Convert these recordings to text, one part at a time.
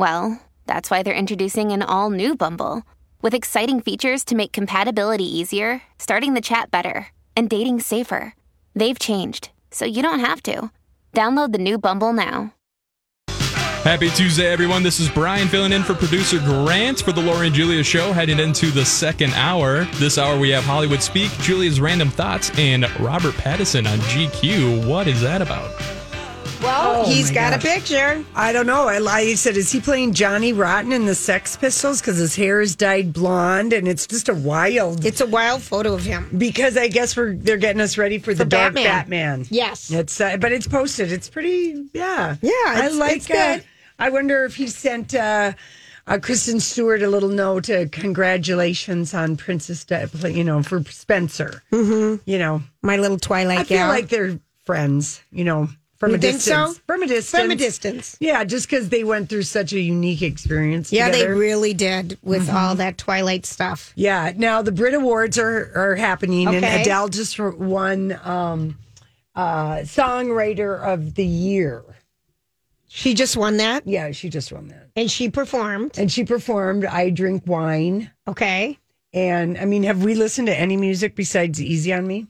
well, that's why they're introducing an all new Bumble with exciting features to make compatibility easier, starting the chat better, and dating safer. They've changed, so you don't have to. Download the new Bumble now. Happy Tuesday, everyone. This is Brian filling in for producer Grant for the Lori and Julia show, heading into the second hour. This hour, we have Hollywood Speak, Julia's Random Thoughts, and Robert Pattinson on GQ. What is that about? Well, Oh, he's got gosh. a picture. I don't know. I, I said, is he playing Johnny Rotten in the Sex Pistols? Because his hair is dyed blonde, and it's just a wild. It's a wild photo of him. because I guess we're they're getting us ready for the dark Batman. Batman. Yes. it's uh, but it's posted. It's pretty. Yeah, Yeah, I it's- like. it's uh. I wonder if he sent uh, uh, Kristen Stewart a little note. Uh, congratulations on Princess, Di- you know, for Spencer. Mm-hmm. You know, My little Twilight I feel gal. like they're friends. You know, from You a think so? distance. From a distance. From a distance. Yeah, just because they went through such a unique experience. Yeah, together. they really did with Mm-hmm. all that Twilight stuff. Yeah. Now the Brit Awards are are happening, and Adele just won um, uh, Songwriter of the Year. She just won that Yeah, she just won that, and she performed. and she performed "I Drink Wine." Okay. And I mean, have we listened to any music besides "Easy on Me"?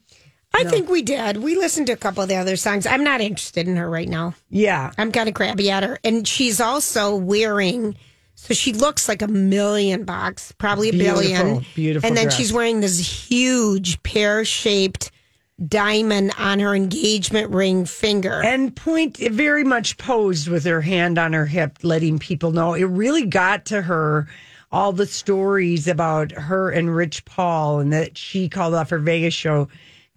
I think we did. We listened to a couple of the other songs. I'm not interested in her right now. Yeah, I'm kind of crabby at her. And she's also wearing, so she looks like a million bucks, probably a Beautiful, billion. beautiful And then dress. she's wearing this huge pear shaped diamond on her engagement ring finger. and point very much posed with her hand on her hip, letting people know. It really got to her. All the stories about her and Rich Paul, and that she called off her Vegas show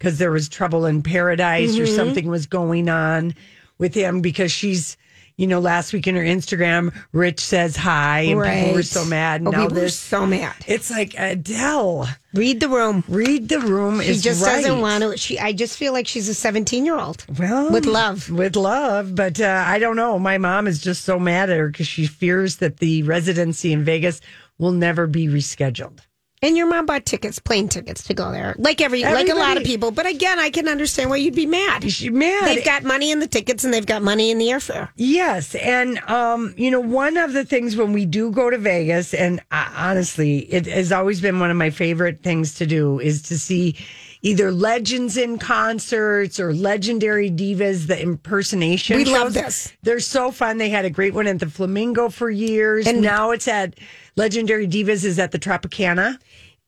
because there was trouble in paradise or Mm-hmm. something was going on with him because she's, you know, last week in her Instagram, Rich says hi, and people were so mad. Oh, now people were this, so mad. it's like Adele, Read the room. read the room. She is just right. doesn't want to. She, I just feel like she's a 17 year old. Well, With love. with love, but uh, I don't know. My mom is just so mad at her because she fears that the residency in Vegas will never be rescheduled. And your mom bought tickets, plane tickets to go there, like every, like a lot of people. But again, I can understand why you'd be mad. Mad. They've got money in the tickets and they've got money in the airfare. Yes, and um, you know, one of the things when we do go to Vegas, and uh, honestly, it has always been one of my favorite things to do is to see either legends in concerts or legendary divas, the impersonation. We love this. They're so fun. They had a great one at the Flamingo for years, And- now it's at Legendary Divas is at the Tropicana.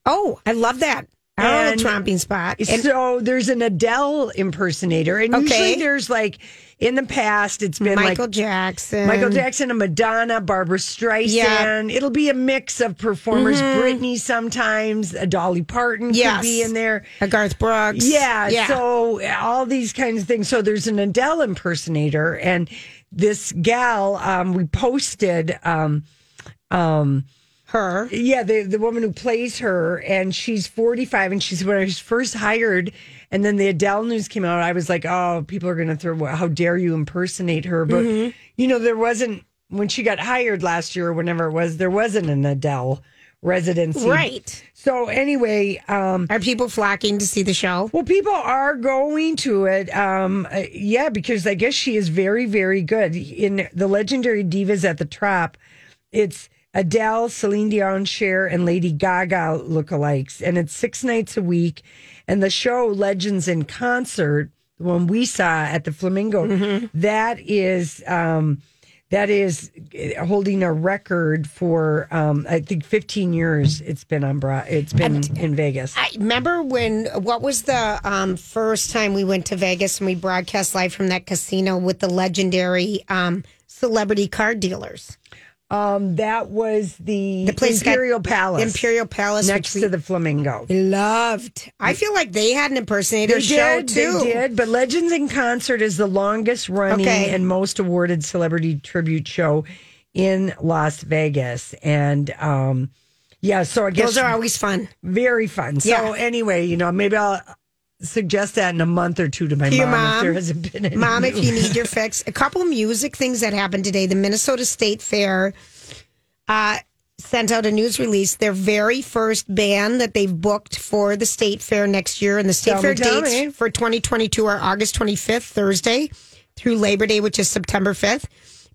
Oh, I love that. Our And- tromping spot. And so there's an Adele impersonator, and Okay. usually there's like in the past it's been Michael like Jackson. Michael Jackson, a Madonna, Barbra Streisand. Yeah. It'll be a mix of performers. Britney sometimes, a Dolly Parton Yes. could be in there. A Garth Brooks. Yeah, Yeah. So all these kinds of things. So there's an Adele impersonator, and this gal, um, we posted. Um, um, her. yeah, the the woman who plays her, and she's 45, and she's when I was first hired, and then the Adele news came out. I was like, oh, people are going to throw, how dare you impersonate her? But Mm-hmm. you know, there wasn't when she got hired last year, or whenever it was, there wasn't an Adele residency, Right. So anyway, um, Are people flocking to see the show? well, people are going to it. Um, yeah, because I guess she is very, very good in the legendary divas at the Trop. It's Adele, Celine Dion, Cher, and Lady Gaga lookalikes, and it's six nights a week. And the show Legends in Concert, the one we saw at the Flamingo, that is. Um, that is holding a record for um, I think 15 years. It's been on Bra- It's been in Vegas. I remember when what was the um, first time we went to Vegas and we broadcast live from that casino with the legendary um, celebrity card dealers. Um, that was the, The place got- Imperial Palace. Imperial Palace, next to the Flamingo. loved. I feel like they had an impersonator They show did, too. they did. But Legends in Concert is the longest running Okay. and most awarded celebrity tribute show in Las Vegas. And um, yeah, so I guess Those are always fun. very fun. So Yeah. anyway, you know, maybe I'll suggest that in a month or two to my your mom, if mom. there hasn't been any Mom, if you need your fix, a couple music things that happened today. The Minnesota State Fair uh, sent out a news release. Their very first band that they've booked for the State Fair next year, and the State Tell Fair me, dates me. for 2022 are August 25th, Thursday, through Labor Day, which is September 5th.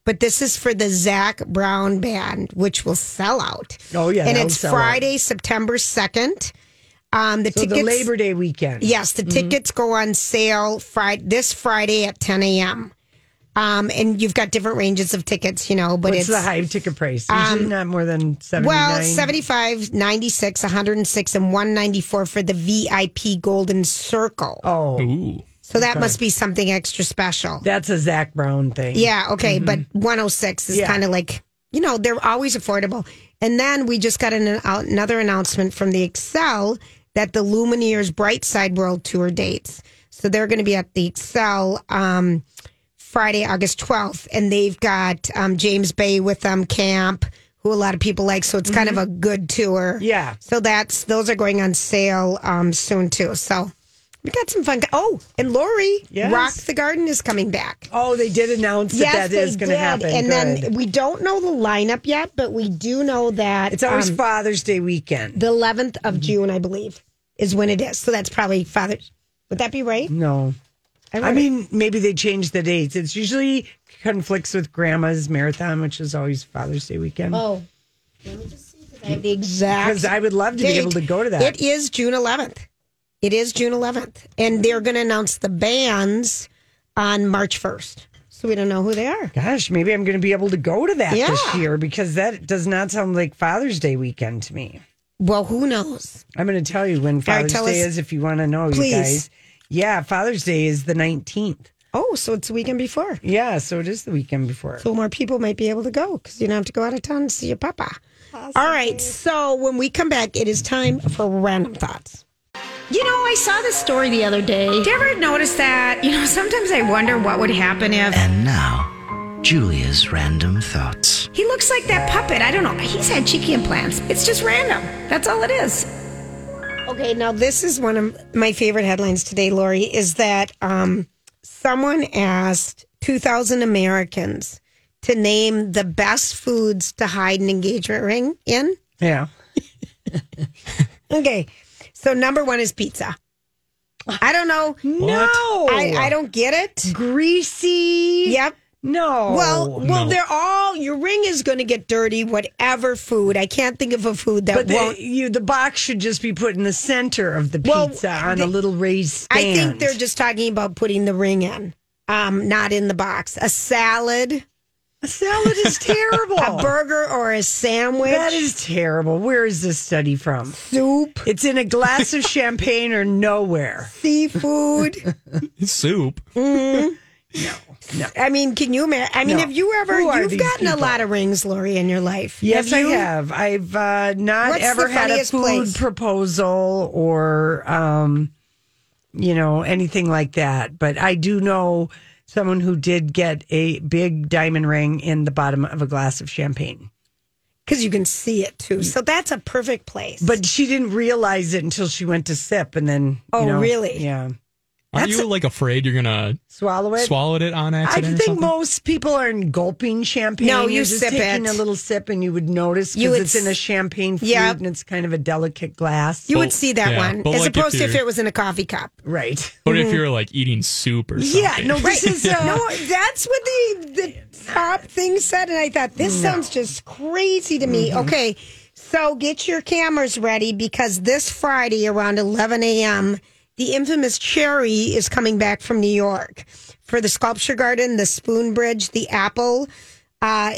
But this is for the Zac Brown Band, which will sell out. Oh, yeah, and it's sell out. Friday, September 2nd. Um, the so tickets, the Labor Day weekend. Yes, the tickets go on sale Friday this Friday at 10 a.m. Um, and you've got different ranges of tickets, you know, but What's it's um, the high ticket price? Usually not more than seventy nine. well, 75, 96, 106, and 194 for the VIP Golden Circle. Oh, Ooh. so that must be something extra special. that's a Zac Brown thing. Yeah, okay, but 106 is Yeah. kind of like, you know, they're always affordable. And then we just got an, out another announcement from the Xcel that the Lumineers Brightside World Tour dates. So they're going to be at the Xcel um, Friday, August 12th, and they've got um, James Bay with them, Caamp, who a lot of people like. So it's kind of a good tour. Mm-hmm. Yeah. So that's those are going on sale um, soon too. So we got some fun. Oh, and Lori, Yes. Rock the Garden is coming back. Oh, they did announce that Yes, that is they going to happen. And Good. then we don't know the lineup yet, but we do know that it's always um, Father's Day weekend. the 11th of Mm-hmm. June, I believe, is when it is. So that's probably Father's. Would that be right? no. I read mean, maybe they changed the dates. It's usually conflicts with Grandma's marathon, which is always Father's Day weekend. Oh, let me just see. 'cause I have the exact. Because I would love to be able to go to that. It is June 11th. It is June 11th, and they're going to announce the bands on March 1st. So we don't know who they are. Gosh, maybe I'm going to be able to go to that Yeah. this year because that does not sound like Father's Day weekend to me. Well, who knows? I'm going to tell you when Father's tell Day us- is if you want to know, Please. you guys. Yeah, Father's Day is the 19th. Oh, so it's the weekend before. Yeah, so it is the weekend before. So more people might be able to go because you don't have to go out of town to see your papa. All right. So when we come back, it is time for random thoughts. You know, I saw this story the other day. Did you ever notice that? You know, sometimes I wonder what would happen if And now, Julia's random thoughts. he looks like that puppet. I don't know. He's had cheeky implants. It's just random. That's all it is. Okay, now this is one of my favorite headlines today, Lori, is that um, someone asked 2,000 Americans to name the best foods to hide an engagement ring in. Yeah. Okay, so number one is pizza. I don't know. No. I, I don't get it. Greasy. Yep. No. Well, well, no. they're all your ring is going to get dirty. Whatever food, I can't think of a food that but won't. the, you, the box should just be put in the center of the Well, pizza on the- a little raised stand. I think they're just talking about putting the ring in, um, not in the box. A salad, a salad is terrible. a burger, or a sandwich. That is terrible. Where is this study from? soup, It's in a glass of champagne or nowhere. seafood. Soup. No. no. I mean, can you imagine? I mean, No. have you ever? Who You've these gotten a lot of rings, Lori, in your life. Yes, have you? I have. I've uh, not What's ever had a food place? proposal or, um, you know, anything like that. But I do know someone who did get a big diamond ring in the bottom of a glass of champagne. because you can see it too. So that's a perfect place. But she didn't realize it until she went to sip, and then. you Oh, know, really? Yeah. Are That's you like afraid you're gonna Swallow it. swallow it on I accident? or think something? most people are gulping champagne. No, you You're just sip taking it. a little sip, and you would notice You because would it's in a s- champagne flute, Yep. and it's kind of a delicate glass. you But- would see that yeah, one but as like if opposed to if you're- it was in a coffee cup. right. But if you're like eating soup or something. Yeah, no, this is uh, no, that's what the the top thing said, and I thought this sounds just crazy to me. Okay, so get your cameras ready because this Friday around 11 a.m. the infamous Cherry is coming back from New York for the Sculpture Garden, the Spoon Bridge, the Apple. Uh,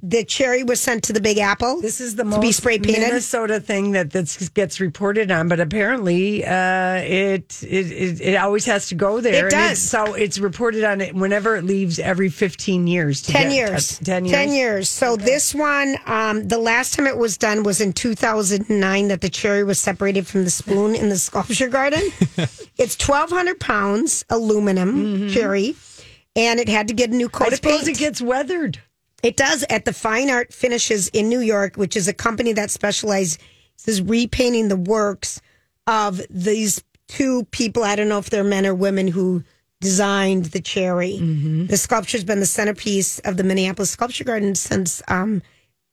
the cherry was sent to the Big Apple. This is the most be spray painted. Minnesota thing that that gets reported on, but apparently uh, it, it it it always has to go there. It does. it's- so it's reported on it whenever it leaves every fifteen years. To 10 get- years. uh, ten years. Ten years. So this one, um, the last time it was done was in 2009 that the cherry was separated from the spoon in the sculpture garden. it's 1,200 pounds aluminum cherry, and it had to get a new coat Mm-hmm. I of suppose paint. it gets weathered. It does at the Fine Art Finishes in New York, which is a company that specializes in repainting the works of these two people. I don't know if they're men or women who designed the cherry. Mm-hmm. The sculpture's been the centerpiece of the Minneapolis Sculpture Garden since um,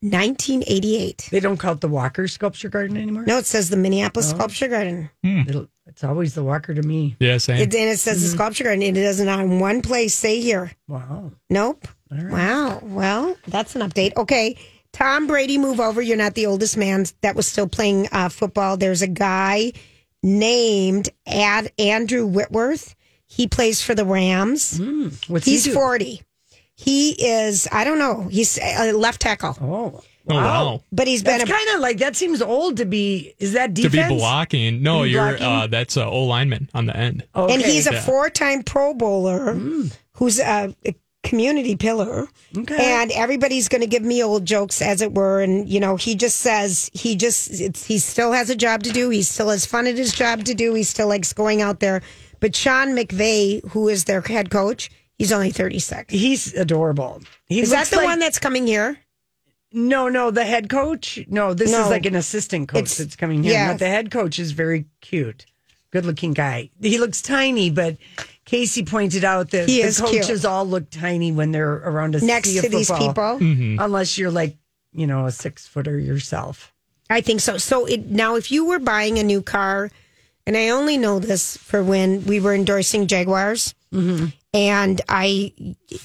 1988. They don't call it the Walker Sculpture Garden anymore. No, it says the Minneapolis oh. Sculpture Garden. Hmm. It'll, it's always the Walker to me. Yeah, same. It, and it says the mm-hmm. Sculpture Garden. and It doesn't on one place say here. Wow. Nope. Wow. Well, that's an update. Okay. Tom Brady, move over. You're not the oldest man that was still playing uh, football. There's a guy named Ad Andrew Whitworth. He plays for the Rams. What's He's he do? 40. He is, I don't know, he's a left tackle, Oh. oh wow. but he's been kind of like that seems old to be. Is that defense? To be blocking. No, Be you're blocking? uh that's a O lineman on the end. Okay. And he's a four time Pro Bowler who's a, a community pillar. Okay. And everybody's going to give me old jokes, as it were. And, you know, he just says he just, it's, he still has a job to do. He still has fun at his job to do. He still likes going out there. But Sean McVay, who is their head coach, he's only 36. He's adorable. He Is that the like- one that's coming here? No, no, the head coach. No, this No. is like an assistant coach It's- that's coming here. yeah. But the head coach is very cute, good looking guy. He looks tiny, but Casey pointed out that He the is coaches cute. all look tiny when they're around a Next sea of to these football. people? Mm-hmm. unless you're like you know a six footer yourself. I think so. So it, now, if you were buying a new car, and I only know this for when we were endorsing Jaguars, mm-hmm. and I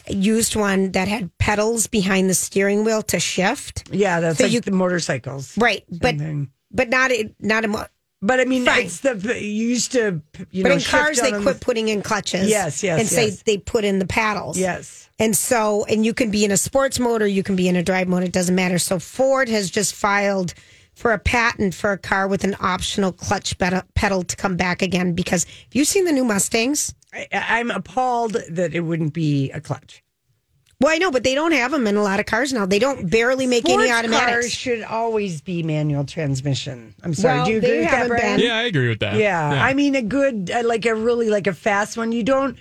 used one that had pedals behind the steering wheel to shift. Yeah, that's So like you- the motorcycles, Right, but thing. but not a, not a. But I mean, Fine. it's the you used to you But know in cars, they quit the- putting in clutches. Yes, yes, and say they put in the paddles. Yes. And so, and you can be in a sports mode or you can be in a drive mode. It doesn't matter. So Ford has just filed for a patent for a car with an optional clutch pedal, pedal to come back again. Because have you seen the new Mustangs? I, I'm appalled that it wouldn't be a clutch. Well, I know, but they don't have them in a lot of cars now. They don't barely make any Sports automatics. cars should always be manual transmission. I'm sorry. Well, Do you agree with that, haven't Yeah, I agree with that. Yeah, I mean a good, uh, like a really like a fast one. You don't.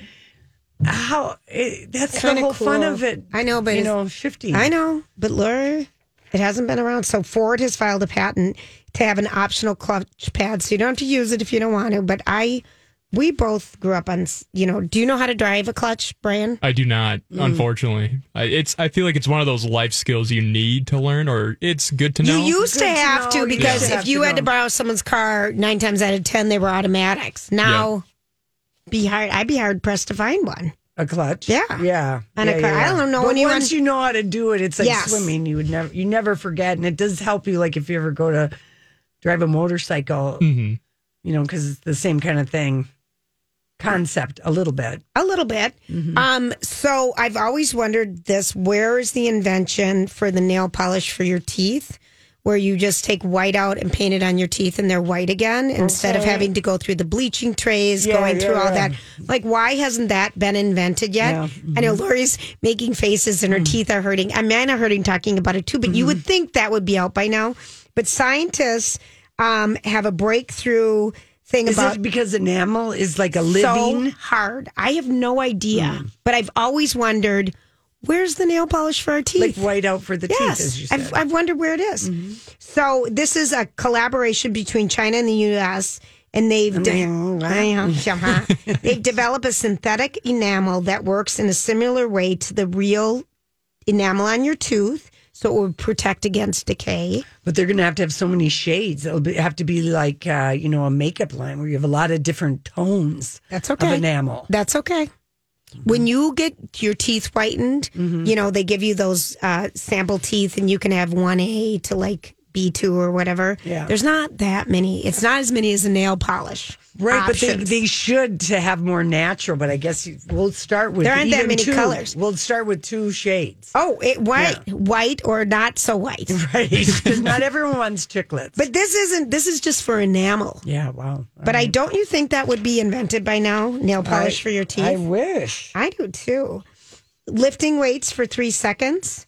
How it, that's the Kinda whole fun of it. I know, but you know, shifting. I know, but Laura, it hasn't been around. So Ford has filed a patent to have an optional clutch pad, so you don't have to use it if you don't want to. But I, we both grew up on, you know. Do you know how to drive a clutch, Brian? I do not, Mm. unfortunately. I, it's. I feel like it's one of those life skills you need to learn, or it's good to know. You used to Good to have know, to you because used to if you to had to borrow someone's car, nine times out of ten they were automatics. Now, be hard. I'd be hard pressed to find one. a clutch. Yeah. yeah. On a yeah, car. yeah, I don't know But when you once you know how to do it, it's like Yes. swimming. You would never, you never forget, and it does help you. Like if you ever go to drive a motorcycle, hmm you know, because it's the same kind of thing. Concept a little bit. A little bit. Um, so I've always wondered this: where is the invention for the nail polish for your teeth? Where you just take white out and paint it on your teeth and they're white again instead of having to go through the bleaching trays, Yeah, going through yeah, all yeah. that. Like, why hasn't that been invented yet? Mm-hmm. I know Lori's making faces and her teeth are hurting. I mean, I'm hurting talking about it too, but you Mm-hmm. would think that would be out by now. But scientists um, have a breakthrough thing Is about it because enamel is like a living? so hard. I have no idea, Hmm. but I've always wondered where's the nail polish for our teeth? like white out for the teeth, yes, as you said. I've, I've wondered where it is. Mm-hmm. So this is a collaboration between China and the U.S. And they've de- they've developed a synthetic enamel that works in a similar way to the real enamel on your tooth, so it would protect against decay. But they're going to have to have so many shades. It'll be, have to be like, uh, you know, a makeup line where you have a lot of different tones That's okay. of enamel. That's okay. When you get your teeth whitened, Mm-hmm. you know, they give you those uh, sample teeth and you can have 1A to like B2 or whatever. Yeah. There's not that many. It's not as many as a nail polish. Right, but they, they should to have more natural. But I guess you, we'll start with There aren't that many two. colors. We'll start with two shades, Oh, it, white, white or not so white. right? Because not everyone wants chiclets. But this isn't, this is just for enamel. yeah, wow. But I don't you think that would be invented by now? Nail polish I- for your teeth? I wish. I do too. Lifting weights for three seconds.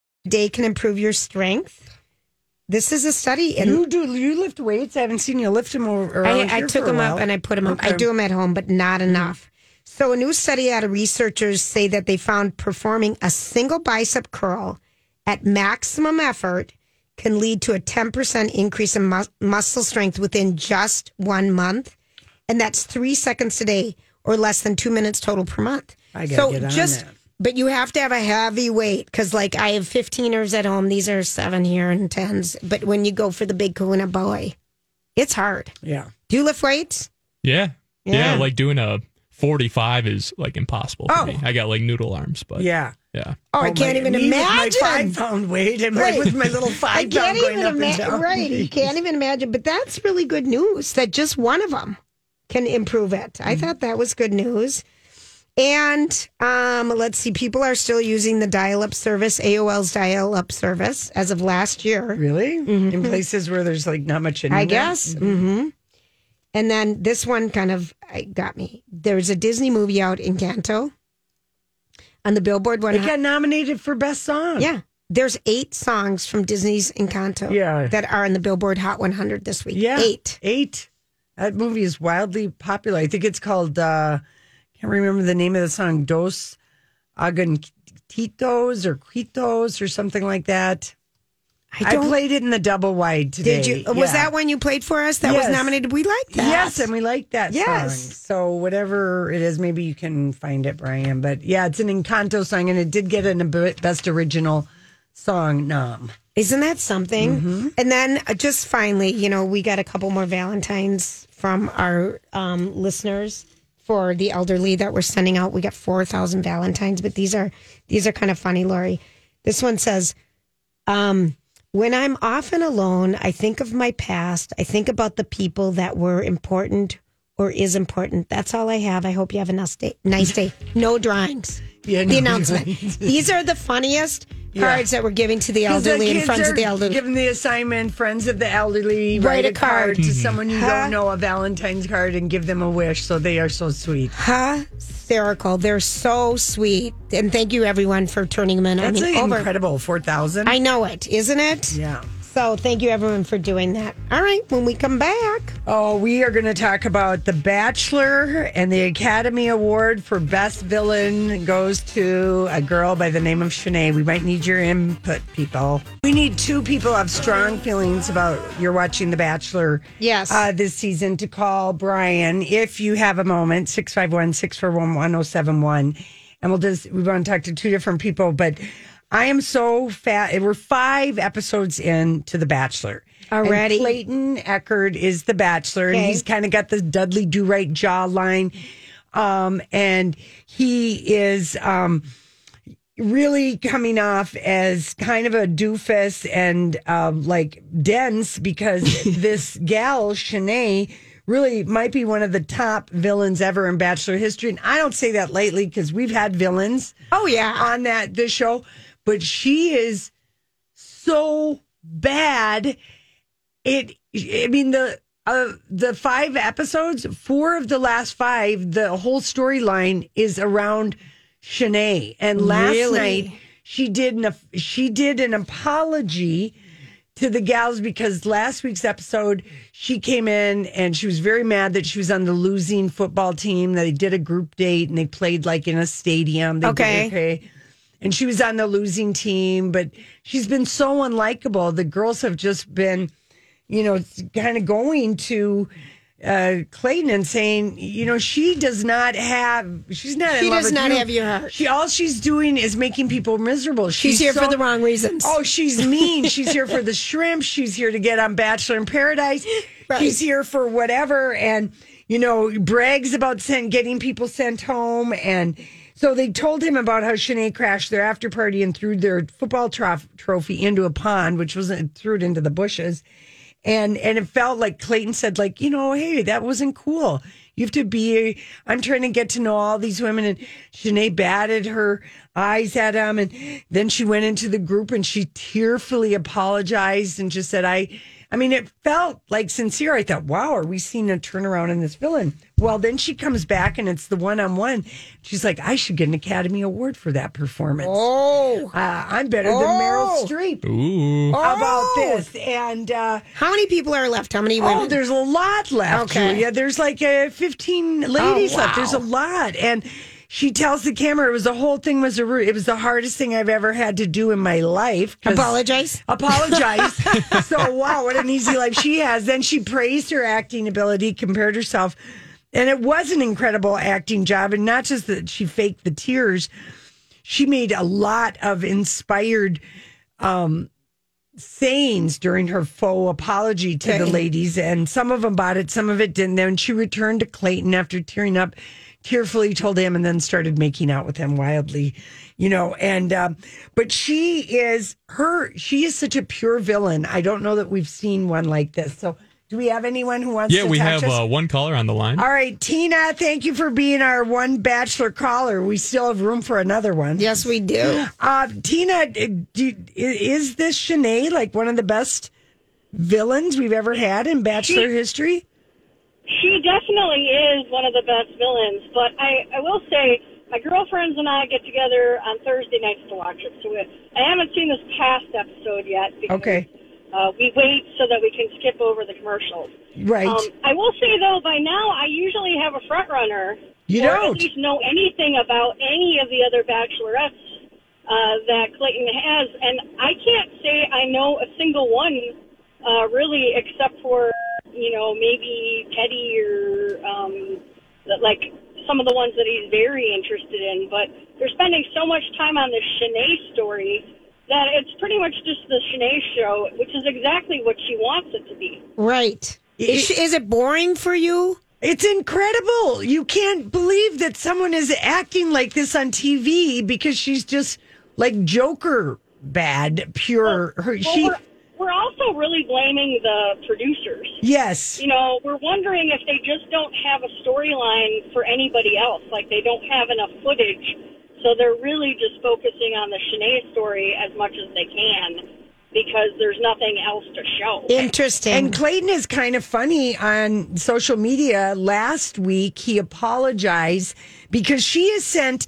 Day can improve your strength. This is a study, and you do you lift weights? I haven't seen you lift them over. I, I took them up and I put them up. I do them at home, but not mm-hmm. enough. So, a new study out of researchers say that they found performing a single bicep curl at maximum effort can lead to a 10% increase in mus- muscle strength within just one month. And that's three seconds a day or less than two minutes total per month. I gotta so get on just, that. But you have to have a heavy weight because, like, I have 15ers at home. These are seven here and 10s. But when you go for the big kahuna boy, it's hard. Yeah. Do you lift weights? Yeah. yeah. Yeah. like doing a 45 is like impossible for Oh. me. I got like noodle arms, but Yeah. yeah. Oh, I Oh, can't my- even me with my imagine. five pound weight and my, with my little five I can't pound going even up and imagine. down. Right, you can't even imagine. But that's really good news that just one of them can improve it. I Mm-hmm. thought that was good news. And um, let's see, people are still using the dial-up service, AOL's dial-up service, as of last year. Really? In places where there's like not much in I guess. hmm And then this one kind of uh, got me. There's a Disney movie out Encanto on the Billboard one. It got nominated for best song. Yeah. There's eight songs from Disney's Encanto Yeah. that are in the Billboard Hot 100 this week. Yeah. Eight. Eight. That movie is wildly popular. I think it's called uh can't remember the name of the song, Dos Agantitos or Quitos or something like that. I, don't- played it in the double wide today. Did you? Was that one you played for us that was nominated? We like that. Yes, and we like that Yes. song. So whatever it is, maybe you can find it, Brian. But yeah, it's an Encanto song, and it did get an a best original song nom. Isn't that something? Mm-hmm. And then uh, just finally, you know, we got a couple more Valentines from our um, listeners for the elderly that we're sending out. We got four thousand Valentines, but these are these are kind of funny, Lori. This one says, um, "When I'm often alone, I think of my past. I think about the people that were important." Or is important. That's all I have. I hope you have a nice day. Nice day. No drawings. Yeah, the announcement. drawings. These are the funniest cards that we're giving to the elderly and friends of the elderly. Given the assignment, friends of the elderly, Write a card, to mm-hmm. someone you Huh? don't know, a Valentine's card, and give them a wish. So they are so sweet. hysterical. They're so sweet. And thank you everyone for turning them in. That's I mean, over. incredible. Four thousand. I know it, isn't it? Yeah. So thank you everyone for doing that. All right, when we come back, Oh, we are going to talk about The Bachelor and the Academy Award for Best Villain goes to a girl by the name of Shanae. We might need your input, people. We need two people have strong feelings about you're watching The Bachelor. Yes. Uh, this season to call Brian if you have a moment, 651 641 1071. And we'll just, we want to talk to two different people, but I am so fat. We're five episodes in to The Bachelor. And Already? Clayton Echard is the bachelor, and he's kind of got the Dudley Do Right jawline. Um, and he is um, really coming off as kind of a doofus and um, like dense because this gal, Shanae, really might be one of the top villains ever in Bachelor history. And I don't say that lately because we've had villains oh yeah, on that this show, but she is so bad. It, I mean, the uh, the five episodes, four of the last five, the whole storyline is around Shanae. And last Really? night she did an she did an apology to the gals because last week's episode she came in and she was very mad that she was on the losing football team. They did a group date and they played like in a stadium. They did Okay. And she was on the losing team, but she's been so unlikable. The girls have just been, you know, kind of going to uh, Clayton and saying, you know, she does not have, she's not. in She does not you. have your heart. She all she's doing is making people miserable. She's here for the wrong reasons. Oh, she's mean. she's here for the shrimp. She's here to get on Bachelor in Paradise. She's here for whatever, and you know, brags about sent, getting people sent home and. So they told him about how Shanae crashed their after party and threw their football trof- trophy into a pond, which wasn't threw it into the bushes and and it felt like Clayton said, like you know, hey, that wasn't cool. You have to be. I'm trying to get to know all these women, and Shanae batted her eyes at him, and then she went into the group and she tearfully apologized and just said, "I." I mean, it felt like sincere. I thought, wow, are we seeing a turnaround in this villain? Well, then she comes back and it's the one on one. She's like, I should get an Academy Award for that performance. Oh, uh, I'm better than Meryl Streep. Ooh. How about Oh. this? And uh, how many people are left? How many women? Oh, there's a lot left. Okay. Julia. There's like uh, 15 ladies Oh, left. There's a lot. And she tells the camera it was the whole thing was a ru- it was the hardest thing I've ever had to do in my life. Apologize? Apologize. so wow, what an easy life she has. Then she praised her acting ability, compared herself, and it was an incredible acting job. And not just that she faked the tears, she made a lot of inspired um, sayings during her faux apology to the ladies, and some of them bought it, some of it didn't. Then she returned to Clayton after tearing up, tearfully told him, and then started making out with him wildly, you know. And um, but she is her, she is such a pure villain. I don't know that we've seen one like this. So, do we have anyone who wants? Yeah, to we touch have us? uh, one caller on the line. All right, Tina, thank you for being our one bachelor caller. We still have room for another one. Yes, we do. Uh, Tina, do, is this Shanae like one of the best villains we've ever had in bachelor history? She definitely is one of the best villains, but I, I will say my girlfriends and I get together on Thursday nights to watch it. So we, I haven't seen this past episode yet because Okay. uh, we wait so that we can skip over the commercials. Right. Um, I will say though, by now I usually have a front runner. You don't. at least know anything about any of the other bachelorettes uh, that Clayton has, and I can't say I know a single one uh, really, except for you know maybe Teddi or um, like some of the ones that he's very interested in. But they're spending so much time on this Shanae story that it's pretty much just the Shanae show, which is exactly what she wants it to be. Right. Is, is it boring for you? It's incredible. You can't believe that someone is acting like this on TV because she's just like Joker bad, pure. Her, Well, she, we're, we're also really blaming the producers. yes. You know, we're wondering if they just don't have a storyline for anybody else. Like they don't have enough footage, so they're really just focusing on the Shanae story as much as they can because there's nothing else to show. Interesting. And Clayton is kind of funny on social media. Last week, he apologized because she has sent,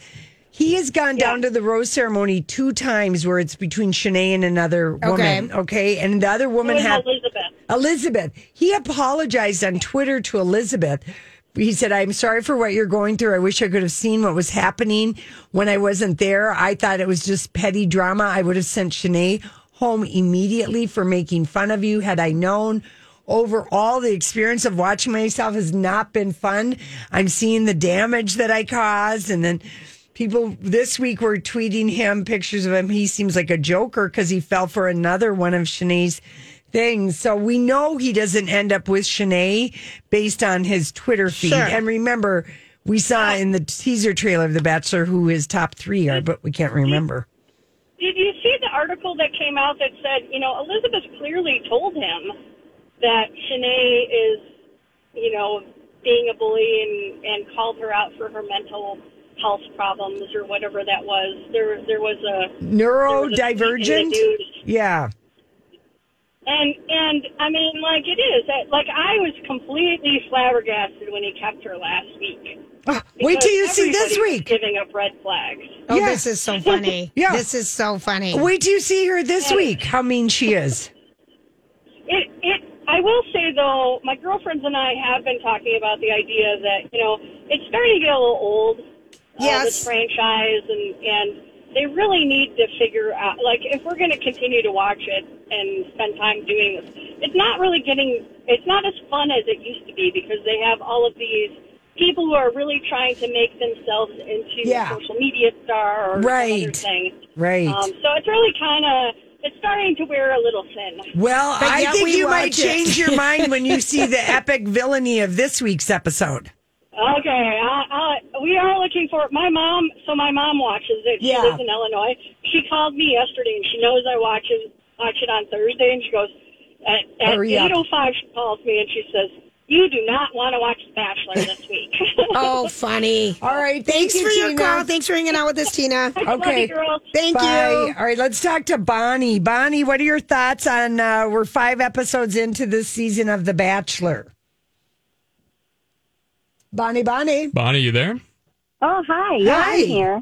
he has gone down to the rose ceremony two times where it's between Shanae and another woman. Okay. And the other woman had Elizabeth. Elizabeth. He apologized on Twitter to Elizabeth. He said, I'm sorry for what you're going through. I wish I could have seen what was happening when I wasn't there. I thought it was just petty drama. I would have sent Shanae home immediately for making fun of you had I known. Overall, the experience of watching myself has not been fun. I'm seeing the damage that I caused. And then people this week were tweeting him pictures of him. He seems like a joker because he fell for another one of Shanae's things. So we know he doesn't end up with Shanae based on his Twitter feed. Sure. And remember, we saw in the teaser trailer of The Bachelor who his top three are, but we can't remember. Did you see the article that came out that said, you know, Elizabeth clearly told him that Shanae is, you know, being a bully and, and called her out for her mental health problems or whatever that was. There, there was a Neurodivergent? Dude. Yeah. And and I mean, like it is. Like I was completely flabbergasted when he kept her last week. Ah, wait till you see this week. Giving up red flags. Oh, Yeah. this is so funny. Yeah. This is so funny. Wait till you see her this week, how mean she is. It it. I will say though, my girlfriends and I have been talking about the idea that you know it's starting to get a little old. Uh, Yes. this franchise and and they really need to figure out, like, if we're going to continue to watch it and spend time doing this, it's not really getting, it's not as fun as it used to be because they have all of these people who are really trying to make themselves into Yeah. a social media star or some other Right. thing. Right. Um, so it's really kind of, it's starting to wear a little thin. well, But I think we you might it. change your mind when you see the epic villainy of this week's episode. Okay, I, I, we are looking for my mom. So my mom watches it. She Yeah. lives in Illinois. She called me yesterday, and she knows I watch it watch it on Thursday. And she goes at, at eight oh five. She calls me and she says, "You do not want to watch The Bachelor this week." Oh, funny. All right. Thanks thank for you, your Tina. call. Thanks for hanging out with us, Tina. Okay. you. Thank Bye. you. All right, let's talk to Bonnie. Bonnie, what are your thoughts on? Uh, we're five episodes into this season of The Bachelor. Bonnie, Bonnie. Bonnie, you there? Oh, hi. Yeah, Hi. I'm here.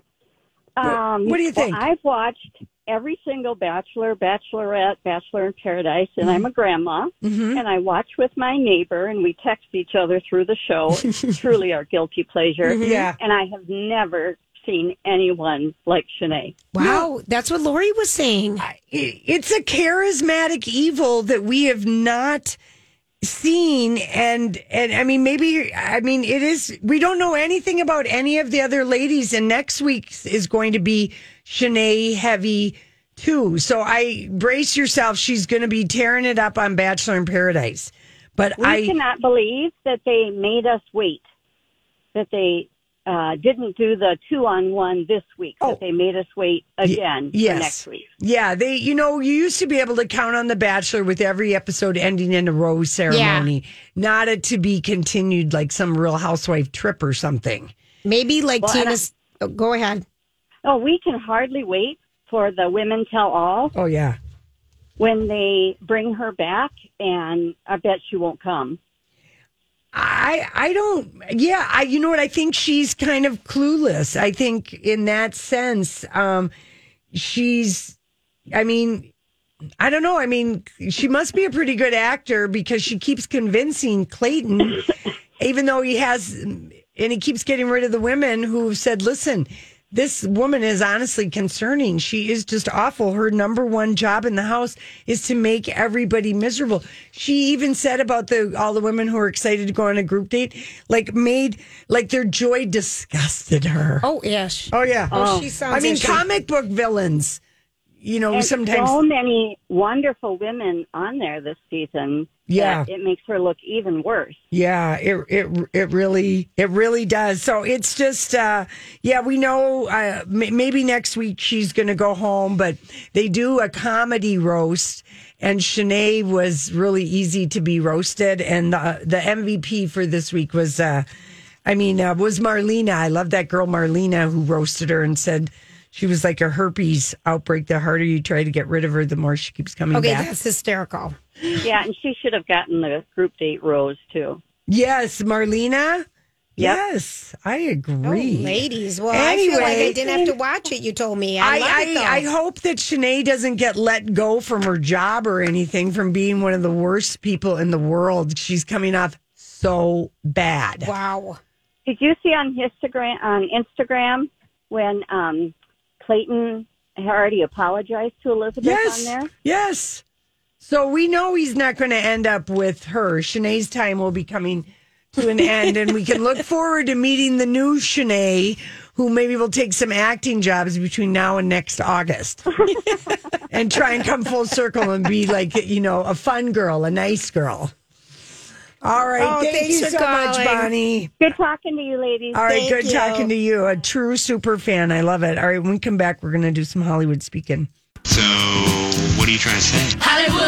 Um, what do you well, think? I've watched every single Bachelor, Bachelorette, Bachelor in Paradise, and I'm a grandma, Mm-hmm. and I watch with my neighbor, and we text each other through the show. It's truly our guilty pleasure. Mm-hmm. Yeah. And I have never seen anyone like Shanae. Wow, no. that's what Lori was saying. It's a charismatic evil that we have not seen and and I mean maybe I mean it is we don't know anything about any of the other ladies and next week is going to be Shanae heavy too. So I brace yourself she's going to be tearing it up on Bachelor in Paradise. But We I cannot believe that they made us wait, that they uh, didn't do the two on one this week, Oh. they made us wait again yes. for next week. Yeah, they, you know, you used to be able to count on The Bachelor with every episode ending in a rose ceremony, not it to be continued like some real housewife trip or something. Maybe like Well, and Tina's. oh, go ahead. Oh, we can hardly wait for the women tell all Oh, yeah. when they bring her back, and I bet she won't come. I, I don't, yeah, I, you know what? I think she's kind of clueless. I think in that sense, um, she's, I mean, I don't know. I mean, she must be a pretty good actor because she keeps convincing Clayton, even though he has, and he keeps getting rid of the women who've said, listen, this woman is honestly concerning. She is just awful. Her number one job in the house is to make everybody miserable. She even said about the all the women who are excited to go on a group date, like made like their joy disgusted her. Oh, Ish. Oh yeah. Oh, she sounds I mean, ishy. comic book villains. You know, And sometimes so many wonderful women on there this season. Yeah. it makes her look even worse. Yeah, it it it really it really does. So it's just uh yeah, we know uh, m- maybe next week she's going to go home, but they do a comedy roast and Shanae was really easy to be roasted and the the MVP for this week was uh I mean, uh, was Marlena. I love that girl Marlena who roasted her and said she was like a herpes outbreak. The harder you try to get rid of her, the more she keeps coming back. Okay, back. that's hysterical. Yeah, and she should have gotten the group date rose too. Yes, Marlena. Yes, I agree. Oh, ladies. Well, I feel like I didn't have to watch it. You told me. I, I, love it. I, I hope that Shanae doesn't get let go from her job or anything from being one of the worst people in the world. She's coming off so bad. Wow. Did you see on Instagram on Instagram when um, Clayton had already apologized to Elizabeth Yes. on there? Yes. So we know he's not going to end up with her. Shanae's time will be coming to an end, and we can look forward to meeting the new Shanae, who maybe will take some acting jobs between now and next August, and try and come full circle and be like you know a fun girl, a nice girl. All right, Oh, thank thanks you for so much. Bonnie. Good talking to you, ladies. All right, Thank good you. talking to you. A true super fan. I love it. All right, when we come back, we're going to do some Hollywood speaking. So, what are you trying to say? Hollywood.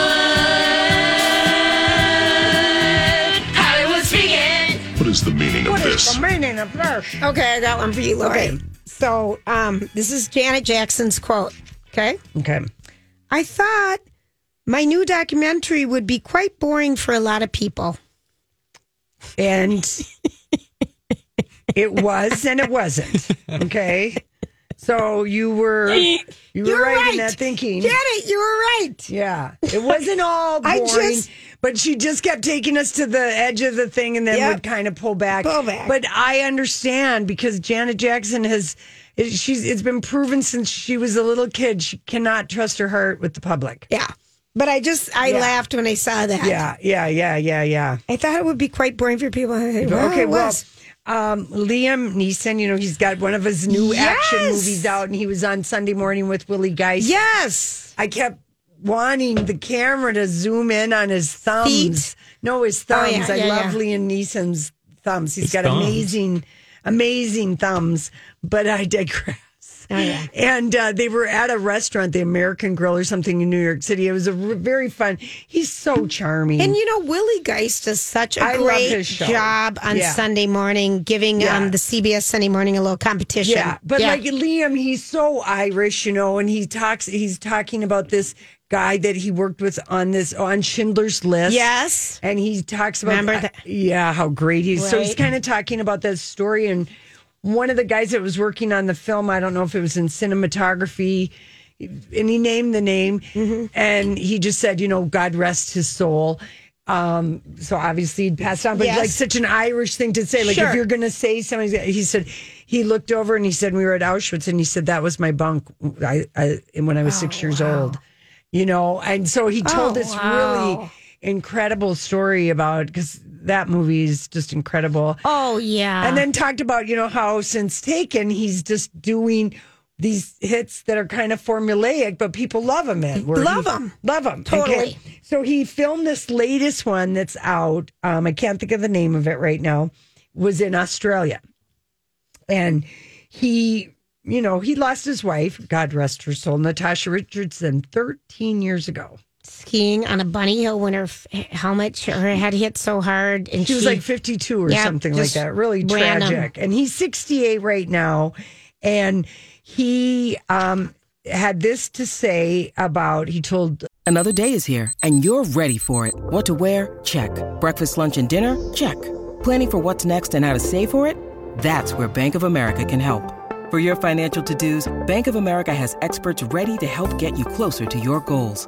Hollywood speaking. What is the meaning of this? meaning of this? Okay, I got one for you, Lori. Okay. So, um, this is Janet Jackson's quote. Okay. Okay. I thought my new documentary would be quite boring for a lot of people. And it was and it wasn't. Okay, so you were you were You're right, in that thinking. Janet, you were right. Yeah, it wasn't all I boring, just- But she just kept taking us to the edge of the thing and then Yep. would kind of pull back. Pull back. But I understand because Janet Jackson has it- she's it's been proven since she was a little kid she cannot trust her heart with the public. Yeah. But I just, I Yeah. laughed when I saw that. Yeah, yeah, yeah, yeah, yeah. I thought it would be quite boring for people. okay, well, um, Liam Neeson, you know, he's got one of his new action movies out, and he was on Sunday morning with Willie Geist. Yes. I kept wanting the camera to zoom in on his thumbs. Feet? No, his Oh, thumbs. yeah, I yeah, love yeah. Liam Neeson's thumbs. He's His got thumbs. amazing, amazing thumbs. But I digress. Oh, yeah. And uh, they were at a restaurant, the American Grill or something in New York City. It was a r- very fun. He's so charming. And you know, Willie Geist does such a I great job on Yeah. Sunday morning, giving Yeah. um, the CBS Sunday morning a little competition. Yeah, but like Liam, he's so Irish, you know, and he talks. He's talking about this guy that he worked with on this on Schindler's List. Yes. and he talks about Remember that? Yeah, how great he's. So he's kind of talking about that story and one of the guys that was working on the film. I don't know if it was in cinematography. And he named the name, Mm-hmm. and he just said, you know, God rest his soul. Um, so obviously he'd passed on, but Yes. like such an Irish thing to say. Like Sure. if you're going to say something, he said he looked over and he said we were at Auschwitz, and he said that was my bunk. I, I when I was six years old, you know, and so he told Oh, this wow. really incredible story about because that movie is just incredible. Oh yeah. And then talked about, you know, how since Taken, he's just doing these hits that are kind of formulaic, but people love him. In, Love he- 'em. Love them. Totally. So he filmed this latest one that's out. Um, I can't think of the name of it right now. Was in Australia. And he, you know, he lost his wife, God rest her soul, Natasha Richardson, 13 years ago. Skiing on a bunny hill when her f- helmet, her head hit so hard, and She was like 52 or Yeah, something like that. Really random. tragic. And he's 68 right now. And he um, had this to say about, he told Another day is here, and you're ready for it. What to wear? Check. Breakfast, lunch, and dinner? Check. Planning for what's next and how to save for it? That's where Bank of America can help. For your financial to dos, Bank of America has experts ready to help get you closer to your goals.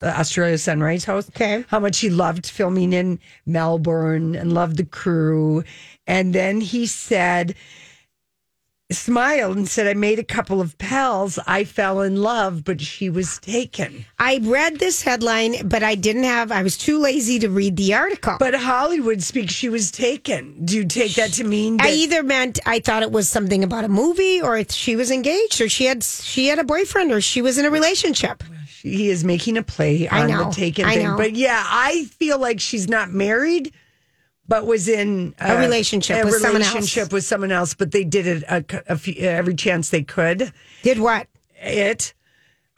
The Australia Sunrise House. Okay. How much he loved filming in Melbourne and loved the crew. And then he said, smiled and said, I made a couple of pals. I fell in love, but she was taken. I read this headline, but I didn't have. I was too lazy to read the article. But Hollywood speaks, she was taken. Do you take that to mean that? I either meant I thought it was something about a movie, or if she was engaged, or she had she had a boyfriend, or she was in a relationship. He is making a play I on know, the taken I thing. know. But yeah, I feel like she's not married, but was in A relationship a with someone else. relationship with someone else. But they did it a, a few, every chance they could. Did what? It.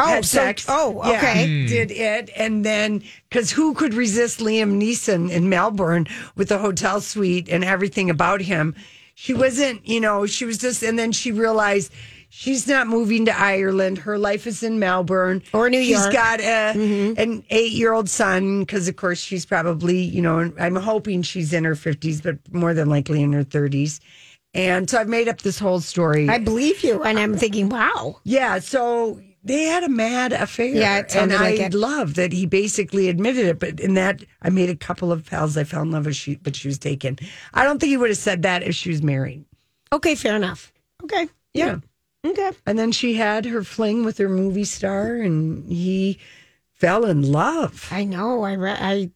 Oh, had so- sex. oh, Yeah, okay. Hmm. did it, and then because who could resist Liam Neeson in Melbourne with the hotel suite and everything about him? She wasn't, you know, she was just, and then she realized she's not moving to Ireland. Her life is in Melbourne Or New She's York. got a, mm-hmm. an eight-year-old son because, of course, she's probably, you know, I'm hoping she's in her fifties, but more than likely in her thirties. And so I've made up this whole story. I believe you, and I'm thinking, wow. Yeah, so they had a mad affair. Yeah, and I like love that he basically admitted it. But in that, I made a couple of pals. I fell in love with she, but she was taken. I don't think he would have said that if she was married. Okay, fair enough. Okay, yeah, okay. And then she had her fling with her movie star, and he fell in love. I know. I re- I You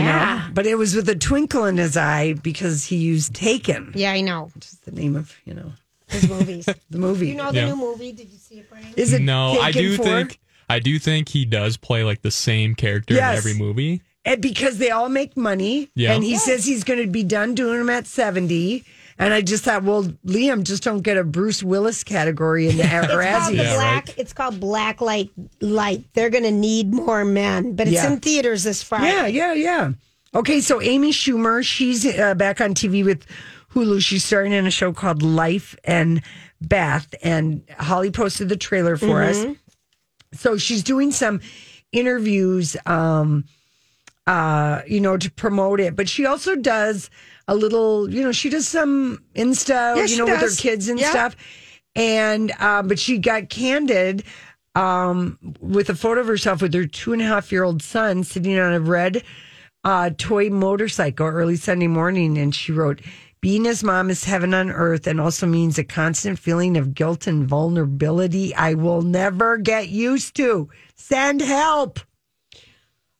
yeah. know, but it was with a twinkle in his eye because he used "Taken," Yeah, I know. which is the name of you know His movies. the movie. you know the Yeah. new movie? Did you see it, Brian? is it no, I do for? think I do think he does play like the same character Yes. in every movie. And because they all make money. Yeah. And he Yeah. says he's going to be done doing them at 70. And I just thought, well, Liam, just don't get a Bruce Willis category in the It's called, the Razzies. it's called Black Light Light. They're going to need more men, but it's Yeah. in theaters this Friday. Yeah, yeah, yeah. Okay, so Amy Schumer, she's uh, back on TV with Hulu. She's starring in a show called Life and Beth, and Holly posted the trailer for us. Mhm. So she's doing some interviews, um, uh, you know, to promote it, but she also does a little, you know, she does some Insta, Yeah, you know, with her kids and Yeah. stuff. And um, but she got candid um, with a photo of herself with her two and a half year old son sitting on a red uh, toy motorcycle early Sunday morning, and she wrote. Being his mom is heaven on earth and also means a constant feeling of guilt and vulnerability I will never get used to. Send help.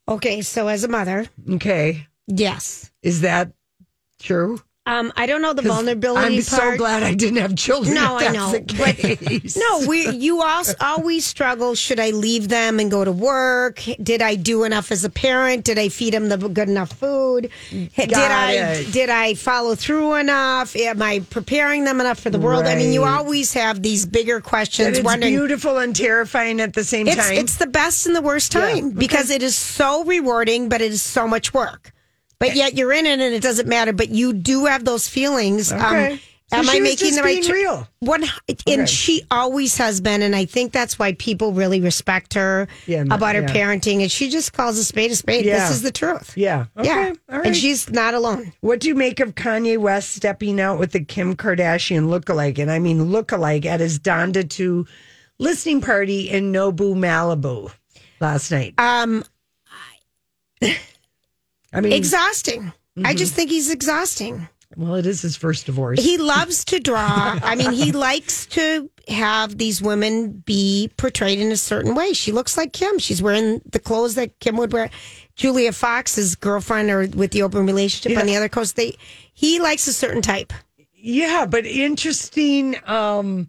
Okay, so as a mother, Okay. yes. Is that true? Um, I don't know the vulnerability I'm so glad I didn't have children. No, I know. But no, we you also always struggle. Should I leave them and go to work? Did I do enough as a parent? Did I feed them the good enough food? did I it. did I follow through enough? Am I preparing them enough for the world? I mean, you always have these bigger And questions. it's wondering, beautiful and terrifying at the same it's, time. it's the best and the worst Yeah, time okay. because it is so rewarding, but it is so much work. But yet you're in it and it doesn't matter. But you do have those feelings. Okay. Um, So am I making the right being real. One, Okay. and she always has been, and I think that's why people really respect her Yeah, no, about her yeah. parenting. And she just calls a spade a spade. Yeah. This is the truth. yeah. Okay. Yeah, All right. and she's not alone. What do you make of Kanye West stepping out with the Kim Kardashian lookalike? And I mean lookalike at his Donda 2 listening party in Nobu, Malibu last night. Um, I mean, exhausting. I Mhm. just think he's exhausting. well, it is his first divorce. He loves to draw. I mean, he likes to have these women be portrayed in a certain way. She looks like Kim. She's wearing the clothes that Kim would wear. Julia Fox's girlfriend, or with the open relationship on the other coast, they he likes a certain type. Yeah, but interesting um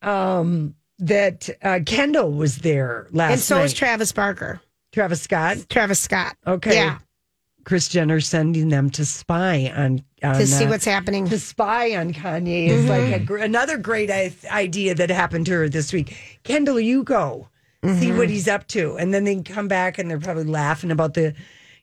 um that uh Kendall was there last night. and so night. is Travis Barker. Travis Scott. Travis Scott. Okay. Yeah. Kris Jenner sending them to spy on, on To see uh, what's happening. To spy on Kanye is Mhm. like a, gr- another great I- idea that happened to her this week. Kendall, you go see Mhm. what he's up to, and then they come back and they're probably laughing about the,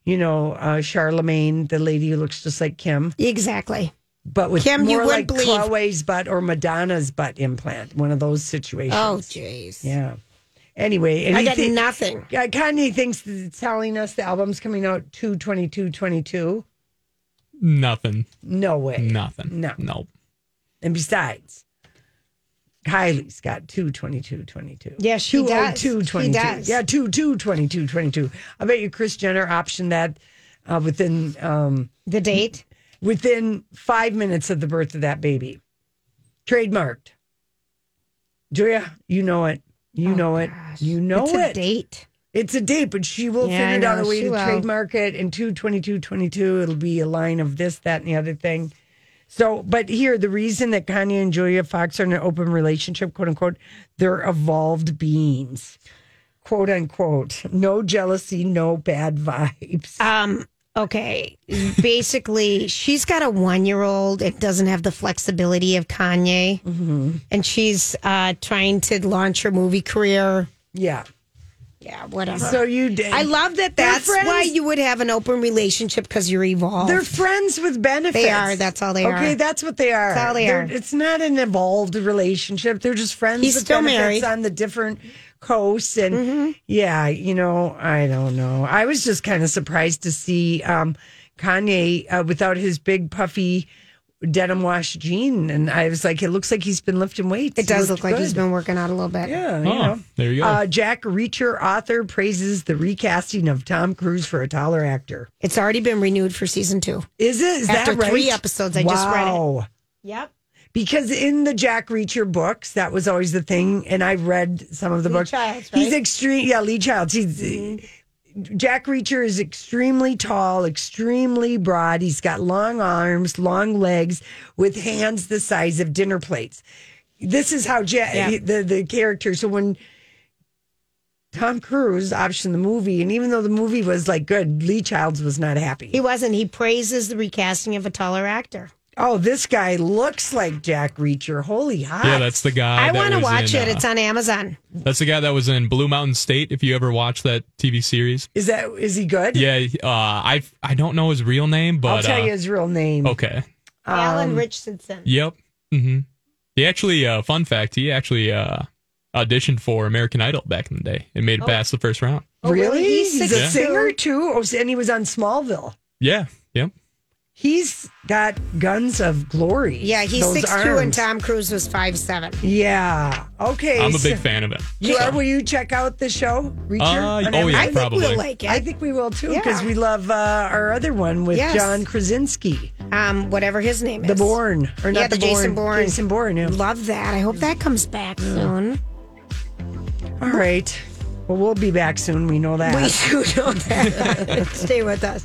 you know, uh, Charlemagne, the lady who looks just like Kim, Exactly. but with Kim, you more like believe- Khloé's butt or Madonna's butt implant. One of those situations. Oh, jeez. Yeah. Anyway, and I got thi- nothing. uh, Kanye thinks that it's telling us the album's coming out 2 22 22. Nothing. No way. Nothing. No. Nope. And besides, Kylie's got 2 22 22. Yeah, she does. 202 She 22. does. Yeah, 2 2 22 22. I bet you Kris Jenner optioned that uh, within um, the date, within five minutes of the birth of that baby. Trademarked. Julia, you know it. You know it. You know Oh, It's a it. date. It's a date, but she will Yeah, figure out a way to will. trademark it in 22222. It'll be a line of this, that, and the other thing. So, but here, the reason that Kanye and Julia Fox are in an open relationship, quote unquote, they're evolved beings, quote unquote. No jealousy, no bad vibes. Um. Okay. Basically, she's got a one-year-old. It doesn't have the flexibility of Kanye, Mm-hmm. and she's uh, trying to launch her movie career. Yeah. Yeah. Whatever. So you did. I love that. That's friends. why you would have an open relationship because you're evolved. They're friends with benefits. They are. That's all they are. Okay, that's what they are. That's all they They're- are. It's not an evolved relationship. They're just friends He's with still benefits married. on the different coasts. And Mm-hmm. yeah, you know, I don't know. I was just kind of surprised to see um, Kanye uh, without his big puffy denim wash jean. And I was like, it looks like he's been lifting weights. It does look looked like he's been working out a little bit. Yeah, you Oh, know. there you go. Uh, Jack Reacher, author, praises the recasting of Tom Cruise for a taller actor. It's already been renewed for season two. Is it? Is After that right? three episodes, I just read it. Yep. Because in the Jack Reacher books, that was always the thing, and I read some of the Lee books. Childs, He's extreme. Yeah, Lee Childs. He's mm-hmm. Jack Reacher is extremely tall, extremely broad. He's got long arms, long legs, with hands the size of dinner plates. This is how Jack, Yeah. the the character. So when Tom Cruise optioned the movie, and even though the movie was like good, Lee Childs was not happy. He wasn't. He praises the recasting of a taller actor. Oh, this guy looks like Jack Reacher. Holy hot! Yeah, that's the guy. I want to watch in, it. uh, It's on Amazon. That's the guy that was in Blue Mountain State. If you ever watched that TV series, Is that is he good? yeah, uh, I I don't know his real name, but I'll tell uh, you his real name. Okay. Alan Um, Richardson. Yep. hmm He actually, uh, fun fact, he actually uh, auditioned for American Idol back in the day and made it Oh. past the first round. Oh, really? He's He's, a two. singer too. Oh, and he was on Smallville. Yeah. Yep. He's got guns of glory. Yeah, he's Those six two, and. Tom Cruise was five seven. Yeah. Okay. I'm a so- big fan of it. You So- are, will you check out the show, Reacher? Uh, oh, yeah, Amazon? I think probably. we'll like it. I think we will too because Yeah. we love uh, our other one with Yes. John Krasinski, um, whatever his name is. the Bourne, or Yeah, not the the, Jason Bourne, Bourne. Jason Bourne. Yeah. Love that. I hope that comes back soon. All right. Well, we'll be back soon. We know that. We do know that. Stay with us.